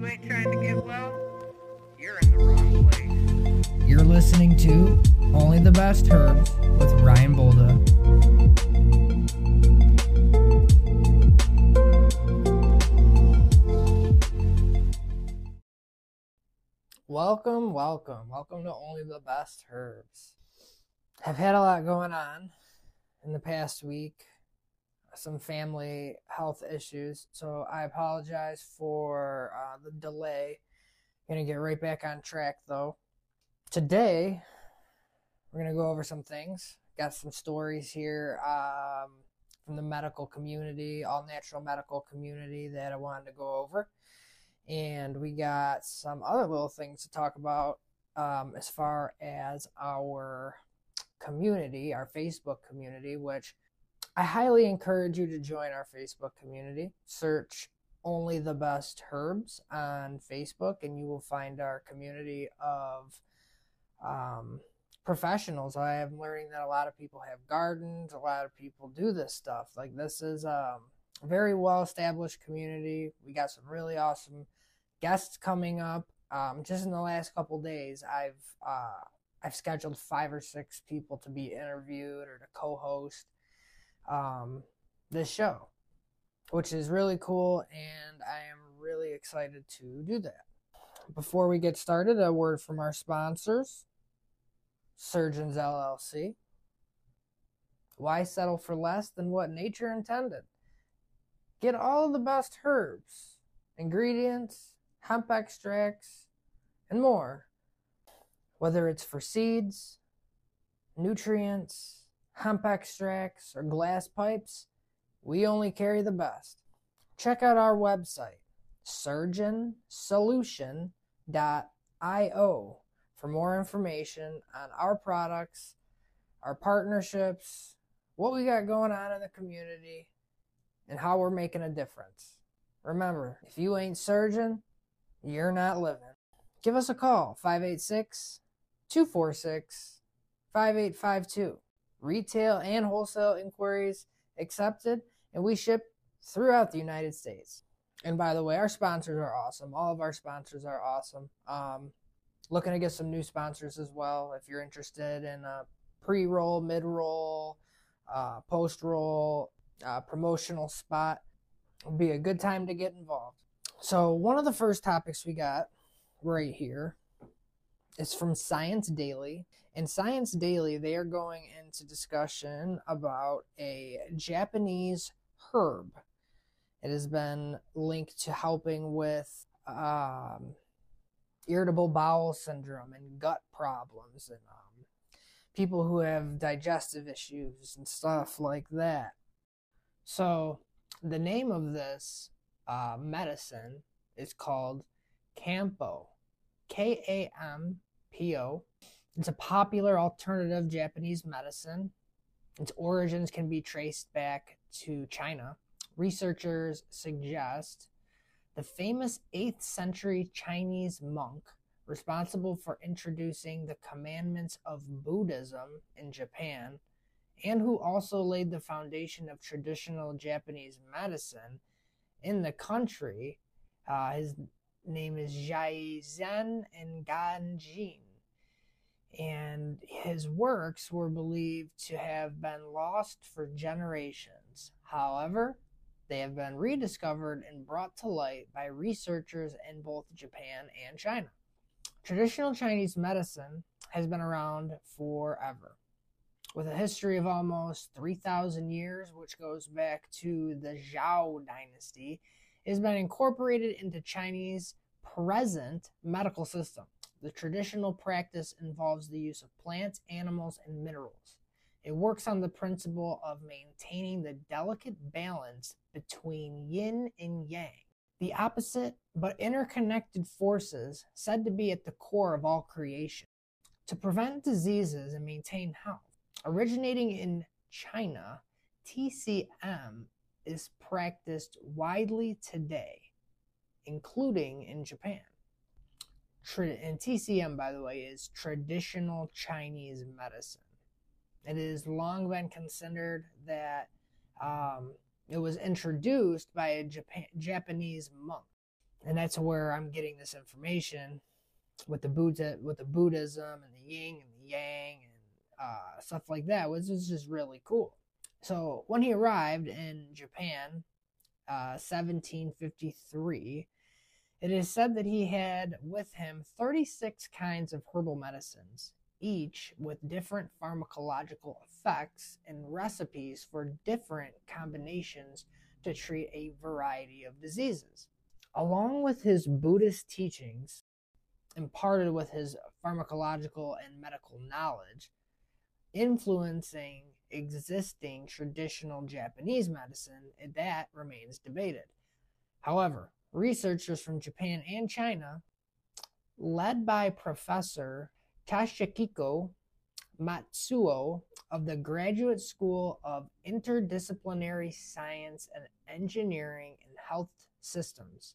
you ain't trying to get well, you're in the wrong place. You're listening to Only the Best Herbs with Ryan Bolda. Welcome, welcome, welcome to Only the Best Herbs. I've had a lot going on in the past week, some family health issues, so I apologize for uh, the delay. Gonna get right back on track though. Today, we're gonna go over some things. Got some stories here um, from the medical community, all natural medical community that I wanted to go over and we got some other little things to talk about um, as far as our community, our Facebook community, which I highly encourage you to join our Facebook community. Search only the best herbs on Facebook, and you will find our community of um, professionals. I am learning that a lot of people have gardens, a lot of people do this stuff. Like, this is um, a very well established community. We got some really awesome guests coming up. Um, just in the last couple days, I've uh, I've scheduled five or six people to be interviewed or to co-host um, this show, which is really cool, and I am really excited to do that. Before we get started, a word from our sponsors, Surgeons LLC. Why settle for less than what nature intended? Get all the best herbs, ingredients, hemp extracts, and more. Whether it's for seeds, nutrients, hemp extracts, or glass pipes, we only carry the best. Check out our website, surgeonsolution.io, for more information on our products, our partnerships, what we got going on in the community, and how we're making a difference. Remember, if you ain't surgeon, you're not living. Give us a call, 586 246 5852. Retail and wholesale inquiries accepted, and we ship throughout the United States. And by the way, our sponsors are awesome. All of our sponsors are awesome. Um, looking to get some new sponsors as well. If you're interested in a pre roll, mid roll, uh, post roll, uh, promotional spot, would be a good time to get involved. So, one of the first topics we got right here is from Science Daily. In Science Daily, they are going into discussion about a Japanese herb. It has been linked to helping with um, irritable bowel syndrome and gut problems and um, people who have digestive issues and stuff like that. So, the name of this uh, medicine is called Kampo. K A M P O. It's a popular alternative Japanese medicine. Its origins can be traced back to China. Researchers suggest the famous 8th century Chinese monk responsible for introducing the commandments of Buddhism in Japan and who also laid the foundation of traditional Japanese medicine in the country. Uh, his name is Jianzhen Ganjin. And his works were believed to have been lost for generations. However, they have been rediscovered and brought to light by researchers in both Japan and China. Traditional Chinese medicine has been around forever with a history of almost 3,000 years, which goes back to the Zhou dynasty, has been incorporated into Chinese present medical system. The traditional practice involves the use of plants, animals, and minerals. It works on the principle of maintaining the delicate balance between yin and yang, the opposite but interconnected forces said to be at the core of all creation. To prevent diseases and maintain health, Originating in China, TCM is practiced widely today, including in Japan. and TCM, by the way, is traditional Chinese medicine. It has long been considered that um, it was introduced by a Japan- Japanese monk. and that's where I'm getting this information with the Buddha, with the Buddhism and the Yin and the Yang and uh, stuff like that, which is just really cool. So when he arrived in Japan, uh, 1753, it is said that he had with him 36 kinds of herbal medicines, each with different pharmacological effects and recipes for different combinations to treat a variety of diseases. Along with his Buddhist teachings, imparted with his pharmacological and medical knowledge, influencing existing traditional Japanese medicine, eh, that remains debated. However, researchers from Japan and China, led by Professor Toshihiko Matsuo of the Graduate School of Interdisciplinary Science and Engineering and Health Systems,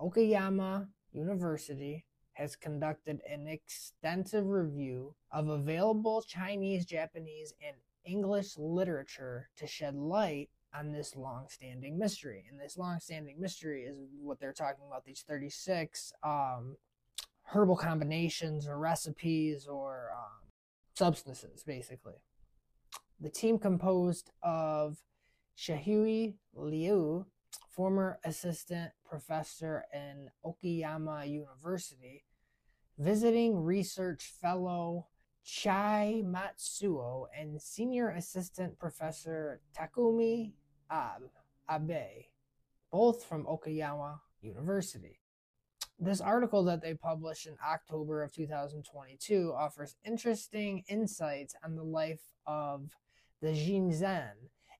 Okayama University, has conducted an extensive review of available Chinese, Japanese, and English literature to shed light on this long-standing mystery. And this long-standing mystery is what they're talking about these 36 um, herbal combinations or recipes or um, substances, basically. The team composed of Shihui Liu, former assistant professor in Okayama University, visiting research fellow Chie Matsuo, and senior assistant professor Takumi Abe, Abe, both from Okayama University. This article that they published in October of 2022 offers interesting insights on the life of the Jianzhen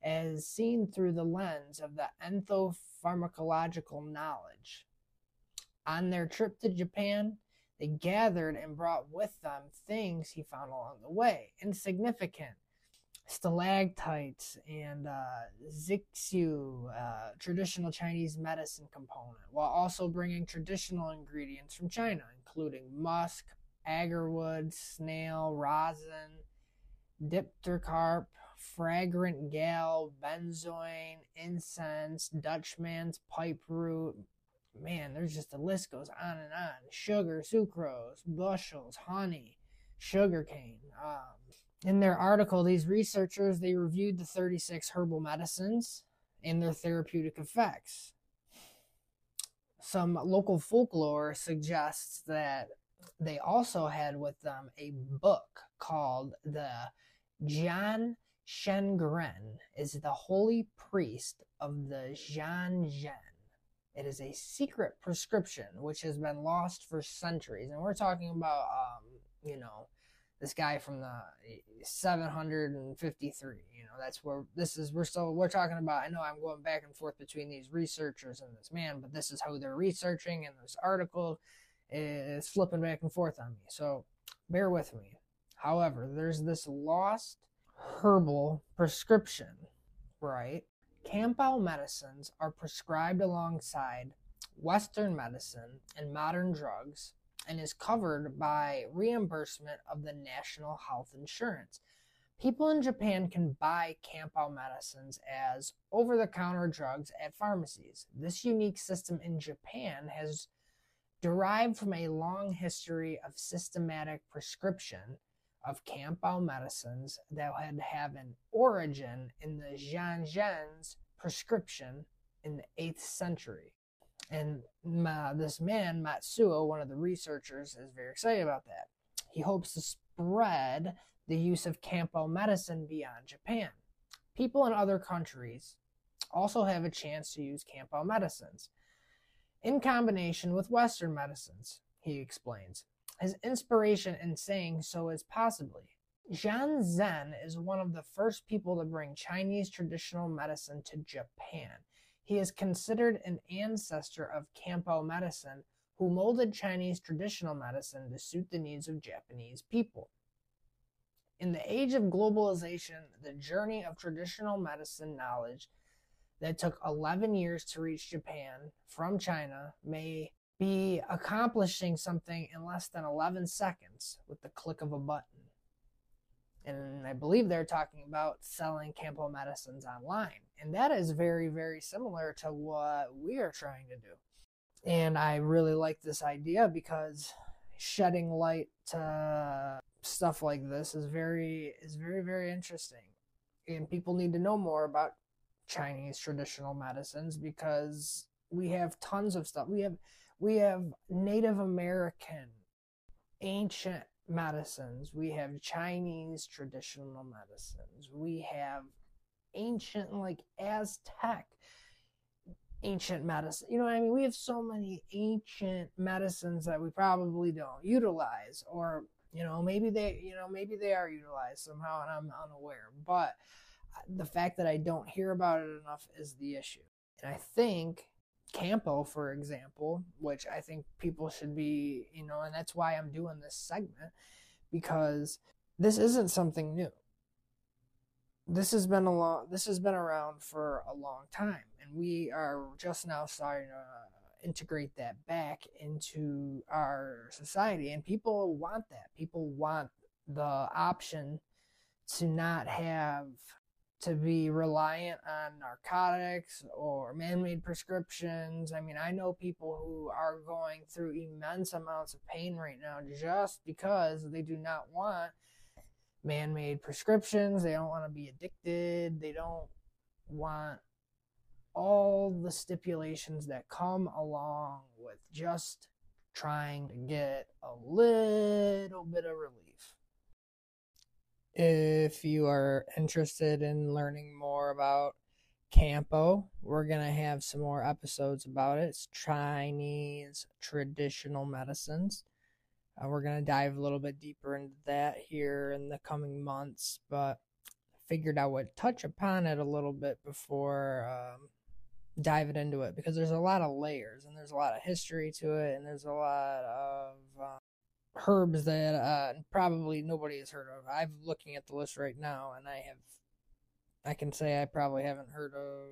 as seen through the lens of the ethnopharmacological knowledge. On their trip to Japan, they gathered and brought with them things he found along the way, insignificant stalactites and uh, zixu, uh, traditional Chinese medicine component, while also bringing traditional ingredients from China, including musk, agarwood, snail, rosin, dipterocarp, fragrant gall, benzoin, incense, Dutchman's pipe root. Man, there's just the list goes on and on. Sugar, sucrose, bushels, honey, sugarcane. Um, in their article, these researchers they reviewed the 36 herbal medicines and their therapeutic effects. Some local folklore suggests that they also had with them a book called the Jian Shengren is the holy priest of the Zhen. It is a secret prescription which has been lost for centuries. And we're talking about, um, you know, this guy from the 753 you know that's where this is we're still we're talking about i know i'm going back and forth between these researchers and this man but this is how they're researching and this article is flipping back and forth on me so bear with me however there's this lost herbal prescription right Kampo medicines are prescribed alongside western medicine and modern drugs and is covered by reimbursement of the national health insurance. People in Japan can buy Kampo medicines as over the counter drugs at pharmacies. This unique system in Japan has derived from a long history of systematic prescription of Kampo medicines that had have an origin in the Jianzhen's prescription in the 8th century. And uh, this man, Matsuo, one of the researchers, is very excited about that. He hopes to spread the use of Kampo medicine beyond Japan. People in other countries also have a chance to use Kampo medicines in combination with Western medicines, he explains. His inspiration in saying so is possibly Jianzhen is one of the first people to bring Chinese traditional medicine to Japan. He is considered an ancestor of Kampo medicine who molded Chinese traditional medicine to suit the needs of Japanese people. In the age of globalization, the journey of traditional medicine knowledge that took 11 years to reach Japan from China may be accomplishing something in less than 11 seconds with the click of a button. And I believe they're talking about selling Kampo medicines online. And that is very, very similar to what we are trying to do. And I really like this idea because shedding light to stuff like this is very is very very interesting. And people need to know more about Chinese traditional medicines because we have tons of stuff. We have we have Native American ancient medicines. We have Chinese traditional medicines. We have ancient like Aztec ancient medicine. You know what I mean? We have so many ancient medicines that we probably don't utilize or you know, maybe they, you know, maybe they are utilized somehow and I'm unaware. But the fact that I don't hear about it enough is the issue. And I think Kampo, for example, which I think people should be, you know, and that's why I'm doing this segment because this isn't something new. This has been a long this has been around for a long time and we are just now starting to uh, integrate that back into our society and people want that. People want the option to not have to be reliant on narcotics or man-made prescriptions. I mean, I know people who are going through immense amounts of pain right now just because they do not want man-made prescriptions. They don't want to be addicted. They don't want all the stipulations that come along with just trying to get a little bit of relief. If you are interested in learning more about Kampo, we're going to have some more episodes about it. It's Chinese traditional medicines. Uh, we're going to dive a little bit deeper into that here in the coming months, but figured I would touch upon it a little bit before um, diving into it because there's a lot of layers and there's a lot of history to it and there's a lot of uh, herbs that uh, probably nobody has heard of. I'm looking at the list right now, and I have, I can say I probably haven't heard of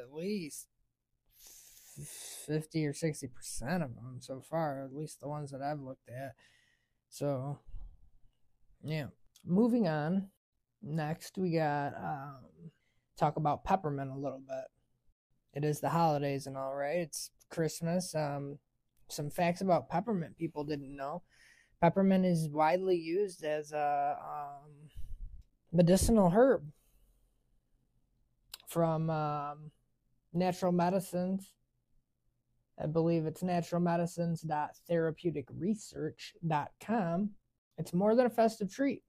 at least fifty or sixty percent of them so far. At least the ones that I've looked at. So, yeah. Moving on. Next, we got um, talk about peppermint a little bit. It is the holidays and all, right? It's Christmas. Um, some facts about peppermint people didn't know. Peppermint is widely used as a um, medicinal herb from um, natural medicines. I believe it's naturalmedicines.therapeuticresearch.com. It's more than a festive treat.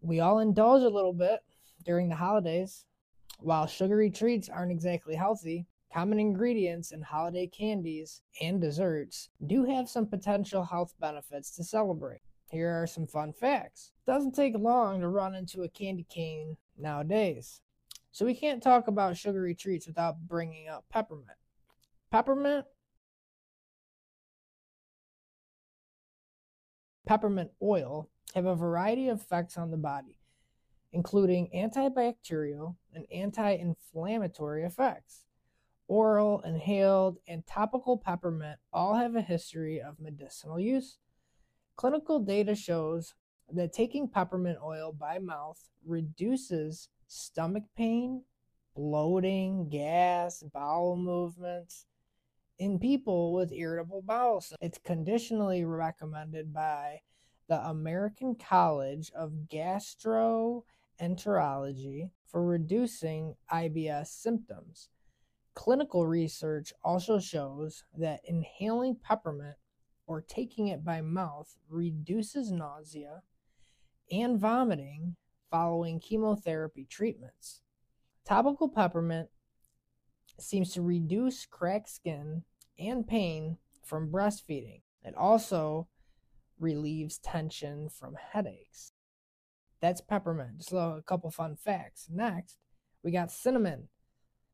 We all indulge a little bit during the holidays. While sugary treats aren't exactly healthy, Common ingredients in holiday candies and desserts do have some potential health benefits to celebrate. Here are some fun facts. It doesn't take long to run into a candy cane nowadays. So we can't talk about sugary treats without bringing up peppermint. Peppermint peppermint oil have a variety of effects on the body, including antibacterial and anti-inflammatory effects oral, inhaled, and topical peppermint all have a history of medicinal use. Clinical data shows that taking peppermint oil by mouth reduces stomach pain, bloating, gas, bowel movements in people with irritable bowel syndrome. It's conditionally recommended by the American College of Gastroenterology for reducing IBS symptoms. Clinical research also shows that inhaling peppermint or taking it by mouth reduces nausea and vomiting following chemotherapy treatments. Topical peppermint seems to reduce cracked skin and pain from breastfeeding. It also relieves tension from headaches. That's peppermint. Just a couple fun facts. Next, we got cinnamon.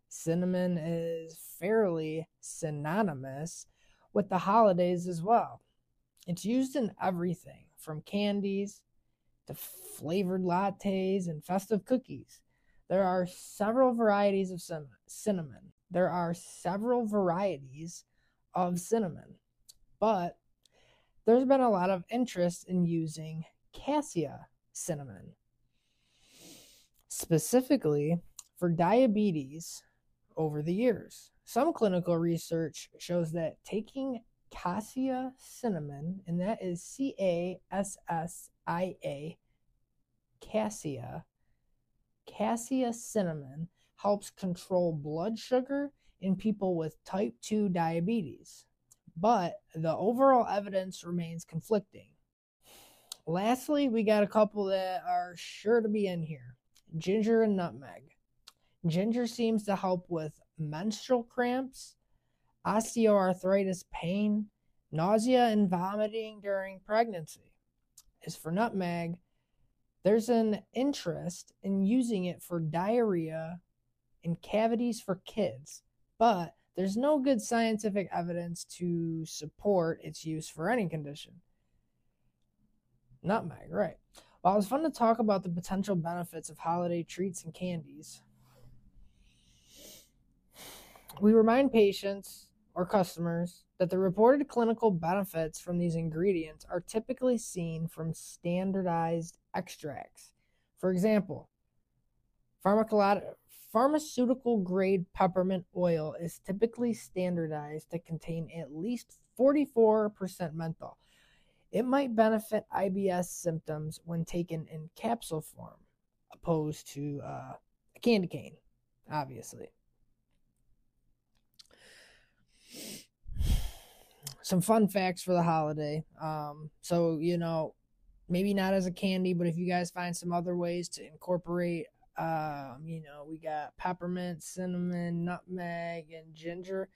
Cinnamon is fairly synonymous with the holidays as well. It's used in everything from candies to flavored lattes and festive cookies. There are several varieties of cinnamon. There are several varieties of cinnamon, but there's been a lot of interest in using cassia cinnamon. Specifically for diabetes over the years. some clinical research shows that taking cassia cinnamon, and that is C A S S I A, cassia, cassia cinnamon helps control blood sugar in people with type 2 diabetes. But the overall evidence remains conflicting. Lastly, we got a couple that are sure to be in here ginger and nutmeg. Ginger seems to help with menstrual cramps, osteoarthritis pain, nausea, and vomiting during pregnancy. As for nutmeg, there's an interest in using it for diarrhea and cavities for kids, but there's no good scientific evidence to support its use for any condition. Nutmeg, right. While it's fun to talk about the potential benefits of holiday treats and candies, we remind patients or customers that the reported clinical benefits from these ingredients are typically seen from standardized extracts. For example, pharmaceutical grade peppermint oil is typically standardized to contain at least 44% menthol. It might benefit IBS symptoms when taken in capsule form, opposed to uh, a candy cane, obviously. Some fun facts for the holiday. Um, so, you know, maybe not as a candy, but if you guys find some other ways to incorporate, um, you know, we got peppermint, cinnamon, nutmeg, and ginger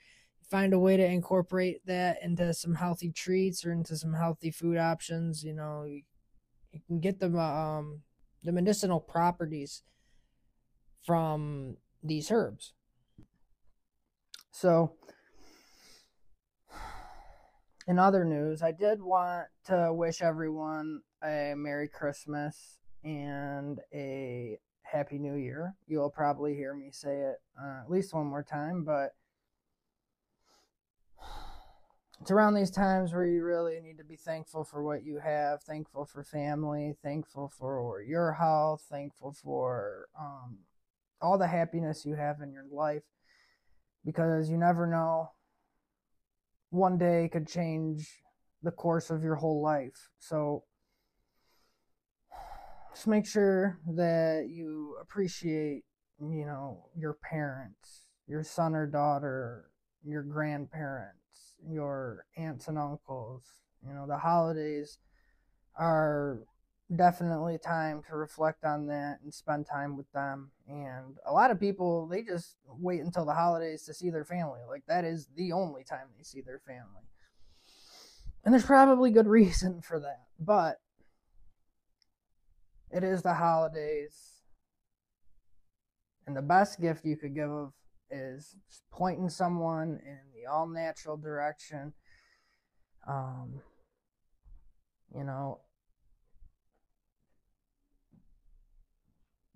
find a way to incorporate that into some healthy treats or into some healthy food options. You know, you, can get the um the medicinal properties from these herbs. So, in other news, I did want to wish everyone a Merry Christmas and a Happy New Year. You'll probably hear me say it uh, at least one more time, but it's around these times where you really need to be thankful for what you have, thankful for family, thankful for your health, thankful for um, all the happiness you have in your life because you never know. One day could change the course of your whole life. So just make sure that you appreciate, you know, your parents, your son or daughter, your grandparents your aunts and uncles. You know, the holidays are definitely time to reflect on that and spend time with them. And a lot of people, they just wait until the holidays to see their family. Like, that is the only time they see their family. And there's probably good reason for that. But it is the holidays. And the best gift you could give of is pointing someone in the all natural direction. Um, you know,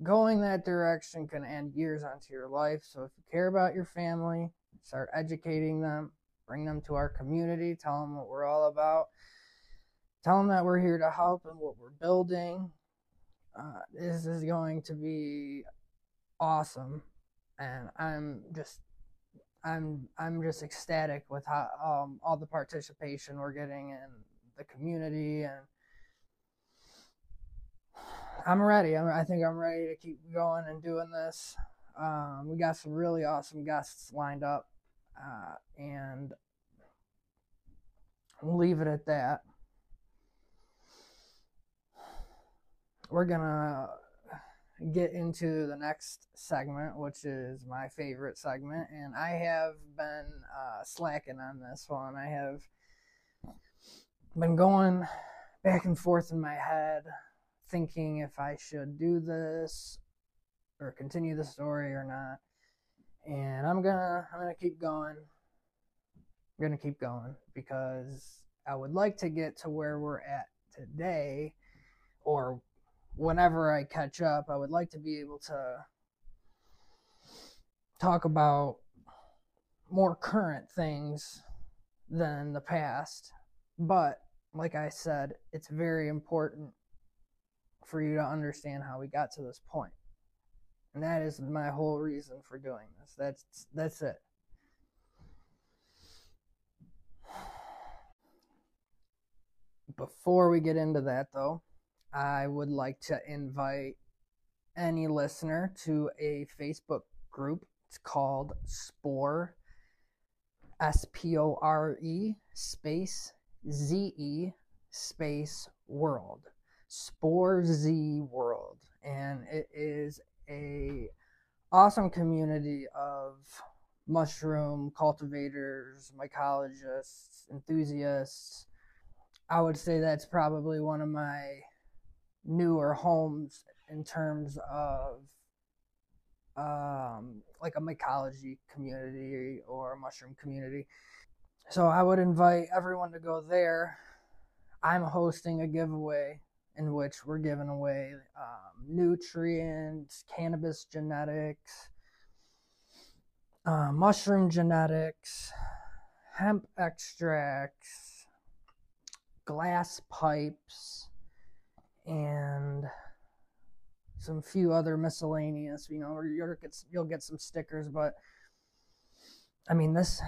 going that direction can end years onto your life. So if you care about your family, start educating them, bring them to our community, tell them what we're all about, tell them that we're here to help and what we're building. Uh, this is going to be awesome, and I'm just I'm I'm just ecstatic with how um, all the participation we're getting in the community, and I'm ready. I'm, I think I'm ready to keep going and doing this. Um, we got some really awesome guests lined up, uh, and we'll leave it at that. We're gonna get into the next segment, which is my favorite segment. And I have been uh, slacking on this one. I have been going back and forth in my head, thinking if I should do this or continue the story or not. And I'm gonna I'm gonna keep going. I'm gonna keep going because I would like to get to where we're at today or whenever I catch up, I would like to be able to talk about more current things than the past. But like I said, it's very important for you to understand how we got to this point. And that is my whole reason for doing this. That's that's it. Before we get into that though, I would like to invite any listener to a Facebook group. It's called Spore S P O R E space Z E space world. Spore Z World. And it is a awesome community of mushroom cultivators, mycologists, enthusiasts. I would say that's probably one of my newer homes in terms of um, like a mycology community or a mushroom community. So I would invite everyone to go there. I'm hosting a giveaway in which we're giving away um, nutrients, cannabis genetics, uh, mushroom genetics, hemp extracts, glass pipes, and some few other miscellaneous. You know, you'll you'll get some stickers, but I mean this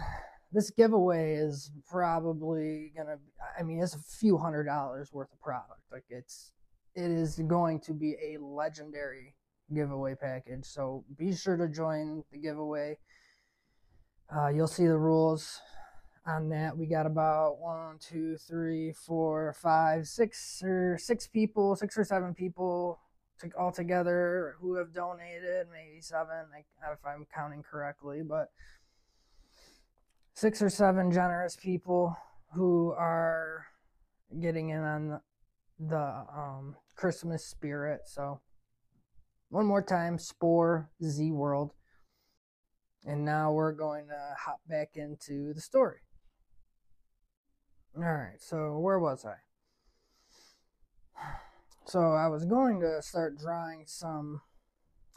this giveaway is probably gonna. I mean, it's a few hundred dollars worth of product. Like it's it is going to be a legendary giveaway package. So be sure to join the giveaway. Uh, you'll see the rules on that. We got about one, two, three, four, five, six or six people, six or seven people to, all together who have donated. Maybe seven, if I'm counting correctly, but six or seven generous people who are getting in on the, the um, Christmas spirit. So, one more time, Spore Z World. And now we're going to hop back into the story. All right, so where was I? So I was going to start drawing some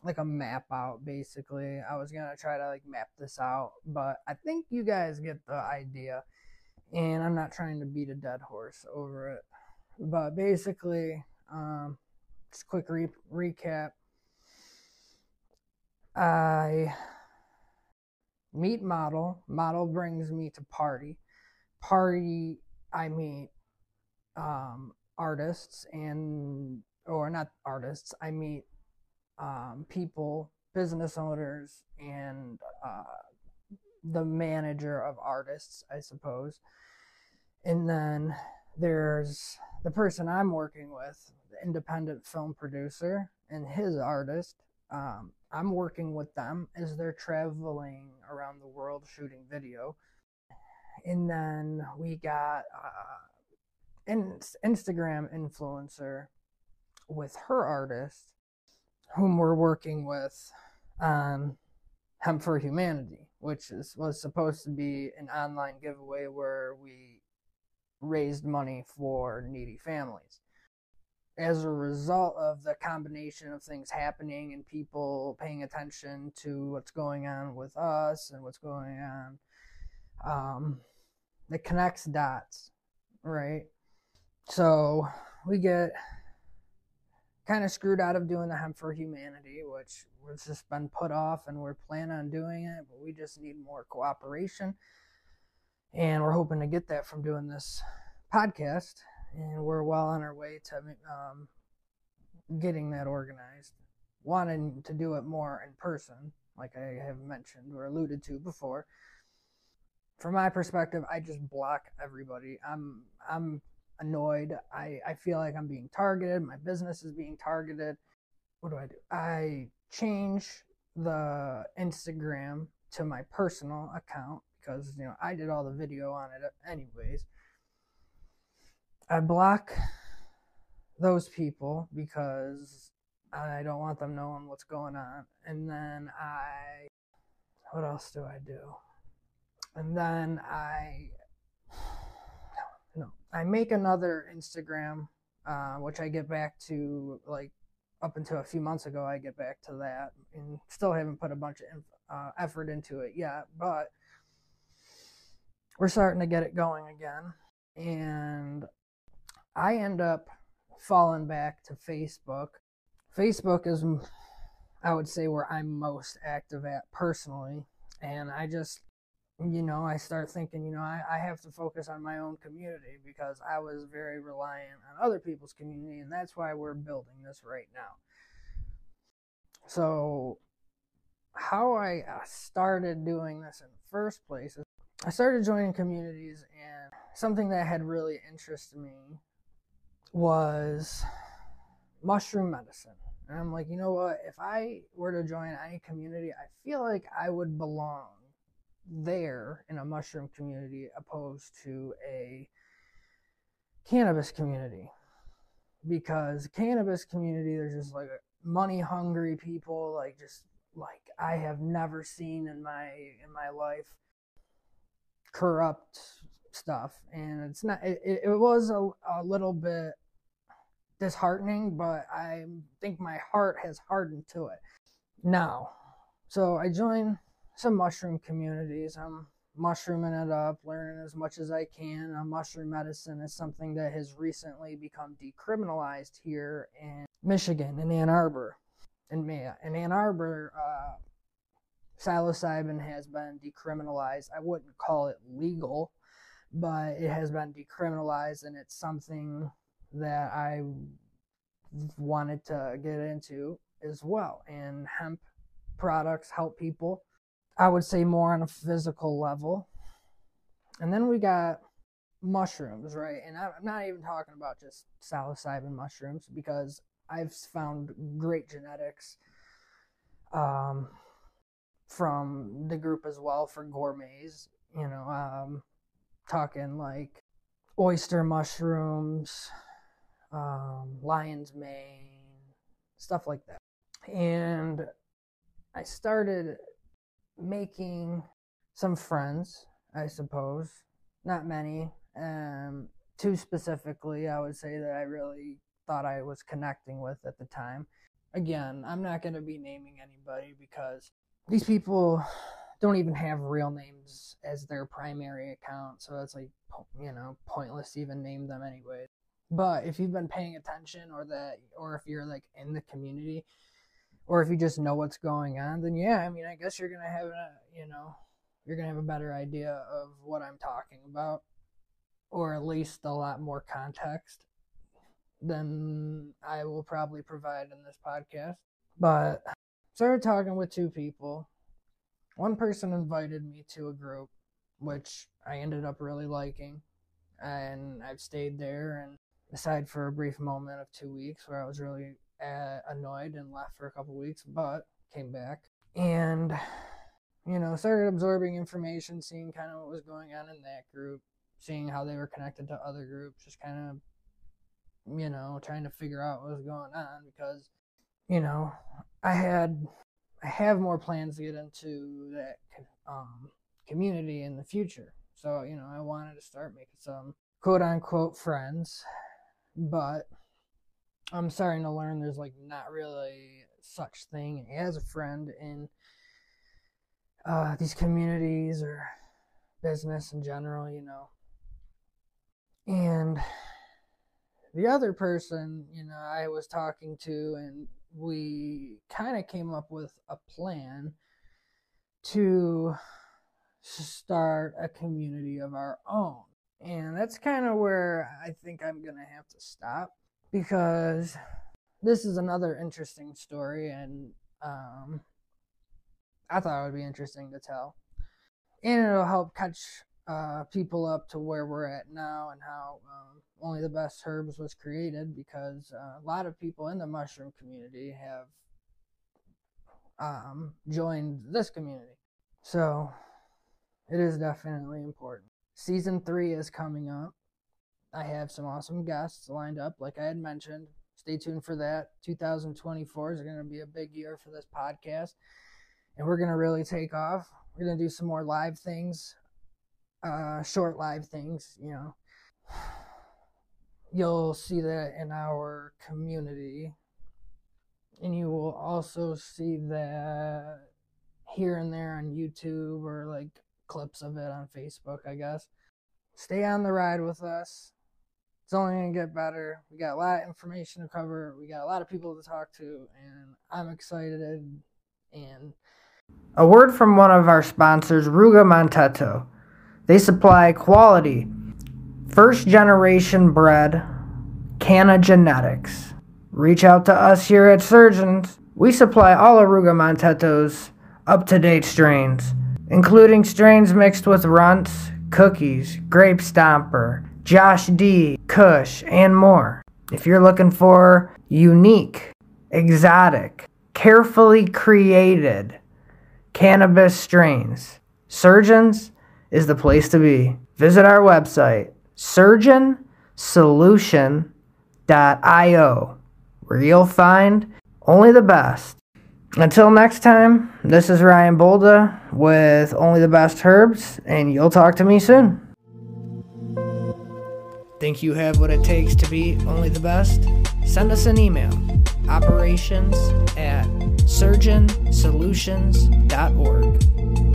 like a map out basically. I was to try to like map this out, but I think you guys get the idea. And I'm not trying to beat a dead horse over it. But basically, um just quick re- recap. I meet model. Model brings me to party. Party, I meet um, artists and, or not artists, I meet um, people, business owners, and uh, the manager of artists, I suppose. And then there's the person I'm working with, the independent film producer, and his artist. Um, I'm working with them as they're traveling around the world shooting video. And then we got uh, an Instagram influencer with her artist, whom we're working with on Hemp for Humanity, which is, was supposed to be an online giveaway where we raised money for needy families as a result of the combination of things happening and people paying attention to what's going on with us and what's going on, um, it connects dots, right? So we get kind of screwed out of doing the hemp for humanity, which was just been put off and we're planning on doing it, but we just need more cooperation. And we're hoping to get that from doing this podcast and we're well on our way to um, getting that organized. Wanting to do it more in person, like I have mentioned or alluded to before. From my perspective, I just block everybody. I'm I'm annoyed. I, I feel like I'm being targeted. My business is being targeted. What do I do? I change the Instagram to my personal account because you know I did all the video on it anyways. I block those people because I don't want them knowing what's going on. And then I, what else do I do? And then I, I make another Instagram, uh, which I get back to like up until a few months ago. I get back to that and still haven't put a bunch of uh, effort into it yet, but we're starting to get it going again. And I end up falling back to Facebook. Facebook is, I would say, where I'm most active at personally. And I just you know, I start thinking, you know, I, I have to focus on my own community because I was very reliant on other people's community, and that's why we're building this right now. So, how I uh, started doing this in the first place is I started joining communities, and something that had really interested me was mushroom medicine. And I'm like, you know what? If I were to join any community, I feel like I would belong there in a mushroom community opposed to a cannabis community. Because cannabis community, there's just like money hungry people, like just like I have never seen in my in my life corrupt stuff and it's not it, it was a, a little bit disheartening but i think my heart has hardened to it now so i joined some mushroom communities i'm mushrooming it up learning as much as i can uh, mushroom medicine is something that has recently become decriminalized here in michigan in ann arbor in, in ann arbor uh, psilocybin has been decriminalized. I wouldn't call it legal, but it has been decriminalized, and it's something that I wanted to get into as well. And hemp products help people, I would say more on a physical level. And then we got mushrooms, right? And I'm not even talking about just psilocybin mushrooms because I've found great genetics. Um, from the group as well for gourmets. You know, um, talking like oyster mushrooms, um, lion's mane, stuff like that. And I started making some friends, I suppose. Not many. Um, two specifically, I would say that I really thought I was connecting with at the time. Again, I'm not going to be naming anybody because these people don't even have real names as their primary account, so it's like you know pointless to even name them anyway. But if you've been paying attention, or that, or if you're like in the community, or if you just know what's going on, then yeah, I mean, I guess you're gonna have a you know you're gonna have a better idea of what I'm talking about, or at least a lot more context than I will probably provide in this podcast. But started talking with two people. One person invited me to a group, which I ended up really liking, and I've stayed there. And aside for a brief moment of two weeks where I was really uh, annoyed and left for a couple weeks, but came back and you know started absorbing information, seeing kind of what was going on in that group, seeing how they were connected to other groups, just kind of you know trying to figure out what was going on because you know I had I have more plans to get into that um, community in the future. So you know, I wanted to start making some quote unquote friends, but I'm starting to learn there's like not really such thing as a friend in uh, these communities or business in general, you know. And the other person, you know, I was talking to and we kind of came up with a plan to start a community of our own. And that's kind of where I think I'm going to have to stop because this is another interesting story and um, I thought it would be interesting to tell. And it'll help catch uh, people up to where we're at now and how um, only the best herbs was created because uh, a lot of people in the mushroom community have um, joined this community. So it is definitely important. Season three is coming up. I have some awesome guests lined up, like I had mentioned. Stay tuned for that. 2024 is going to be a big year for this podcast, and we're going to really take off. We're going to do some more live things, uh, short live things, you know you'll see that in our community. And you will also see that here and there on YouTube or like clips of it on Facebook, I guess. Stay on the ride with us. It's only going to get better. We got a lot of information to cover. We got a lot of people to talk to, and I'm excited. And A word from one of our sponsors, Ruga Monteto. They supply quality, first generation bred, Canna genetics. Reach out to us here at Surgeons. We supply all Aruga Monteto's up to date strains, including strains mixed with Runtz, cookies, grape stomper, Josh D, Kush, and more. If you're looking for unique, exotic, carefully created cannabis strains, Surgeons is the place to be. Visit our website, surgeonsolution.io, where you'll find only the best. Until next time, this is Ryan Bolda with Only the Best Herbs, and you'll talk to me soon. Think you have what it takes to be only the best? Send us an email operations at surgeonsolutions.org.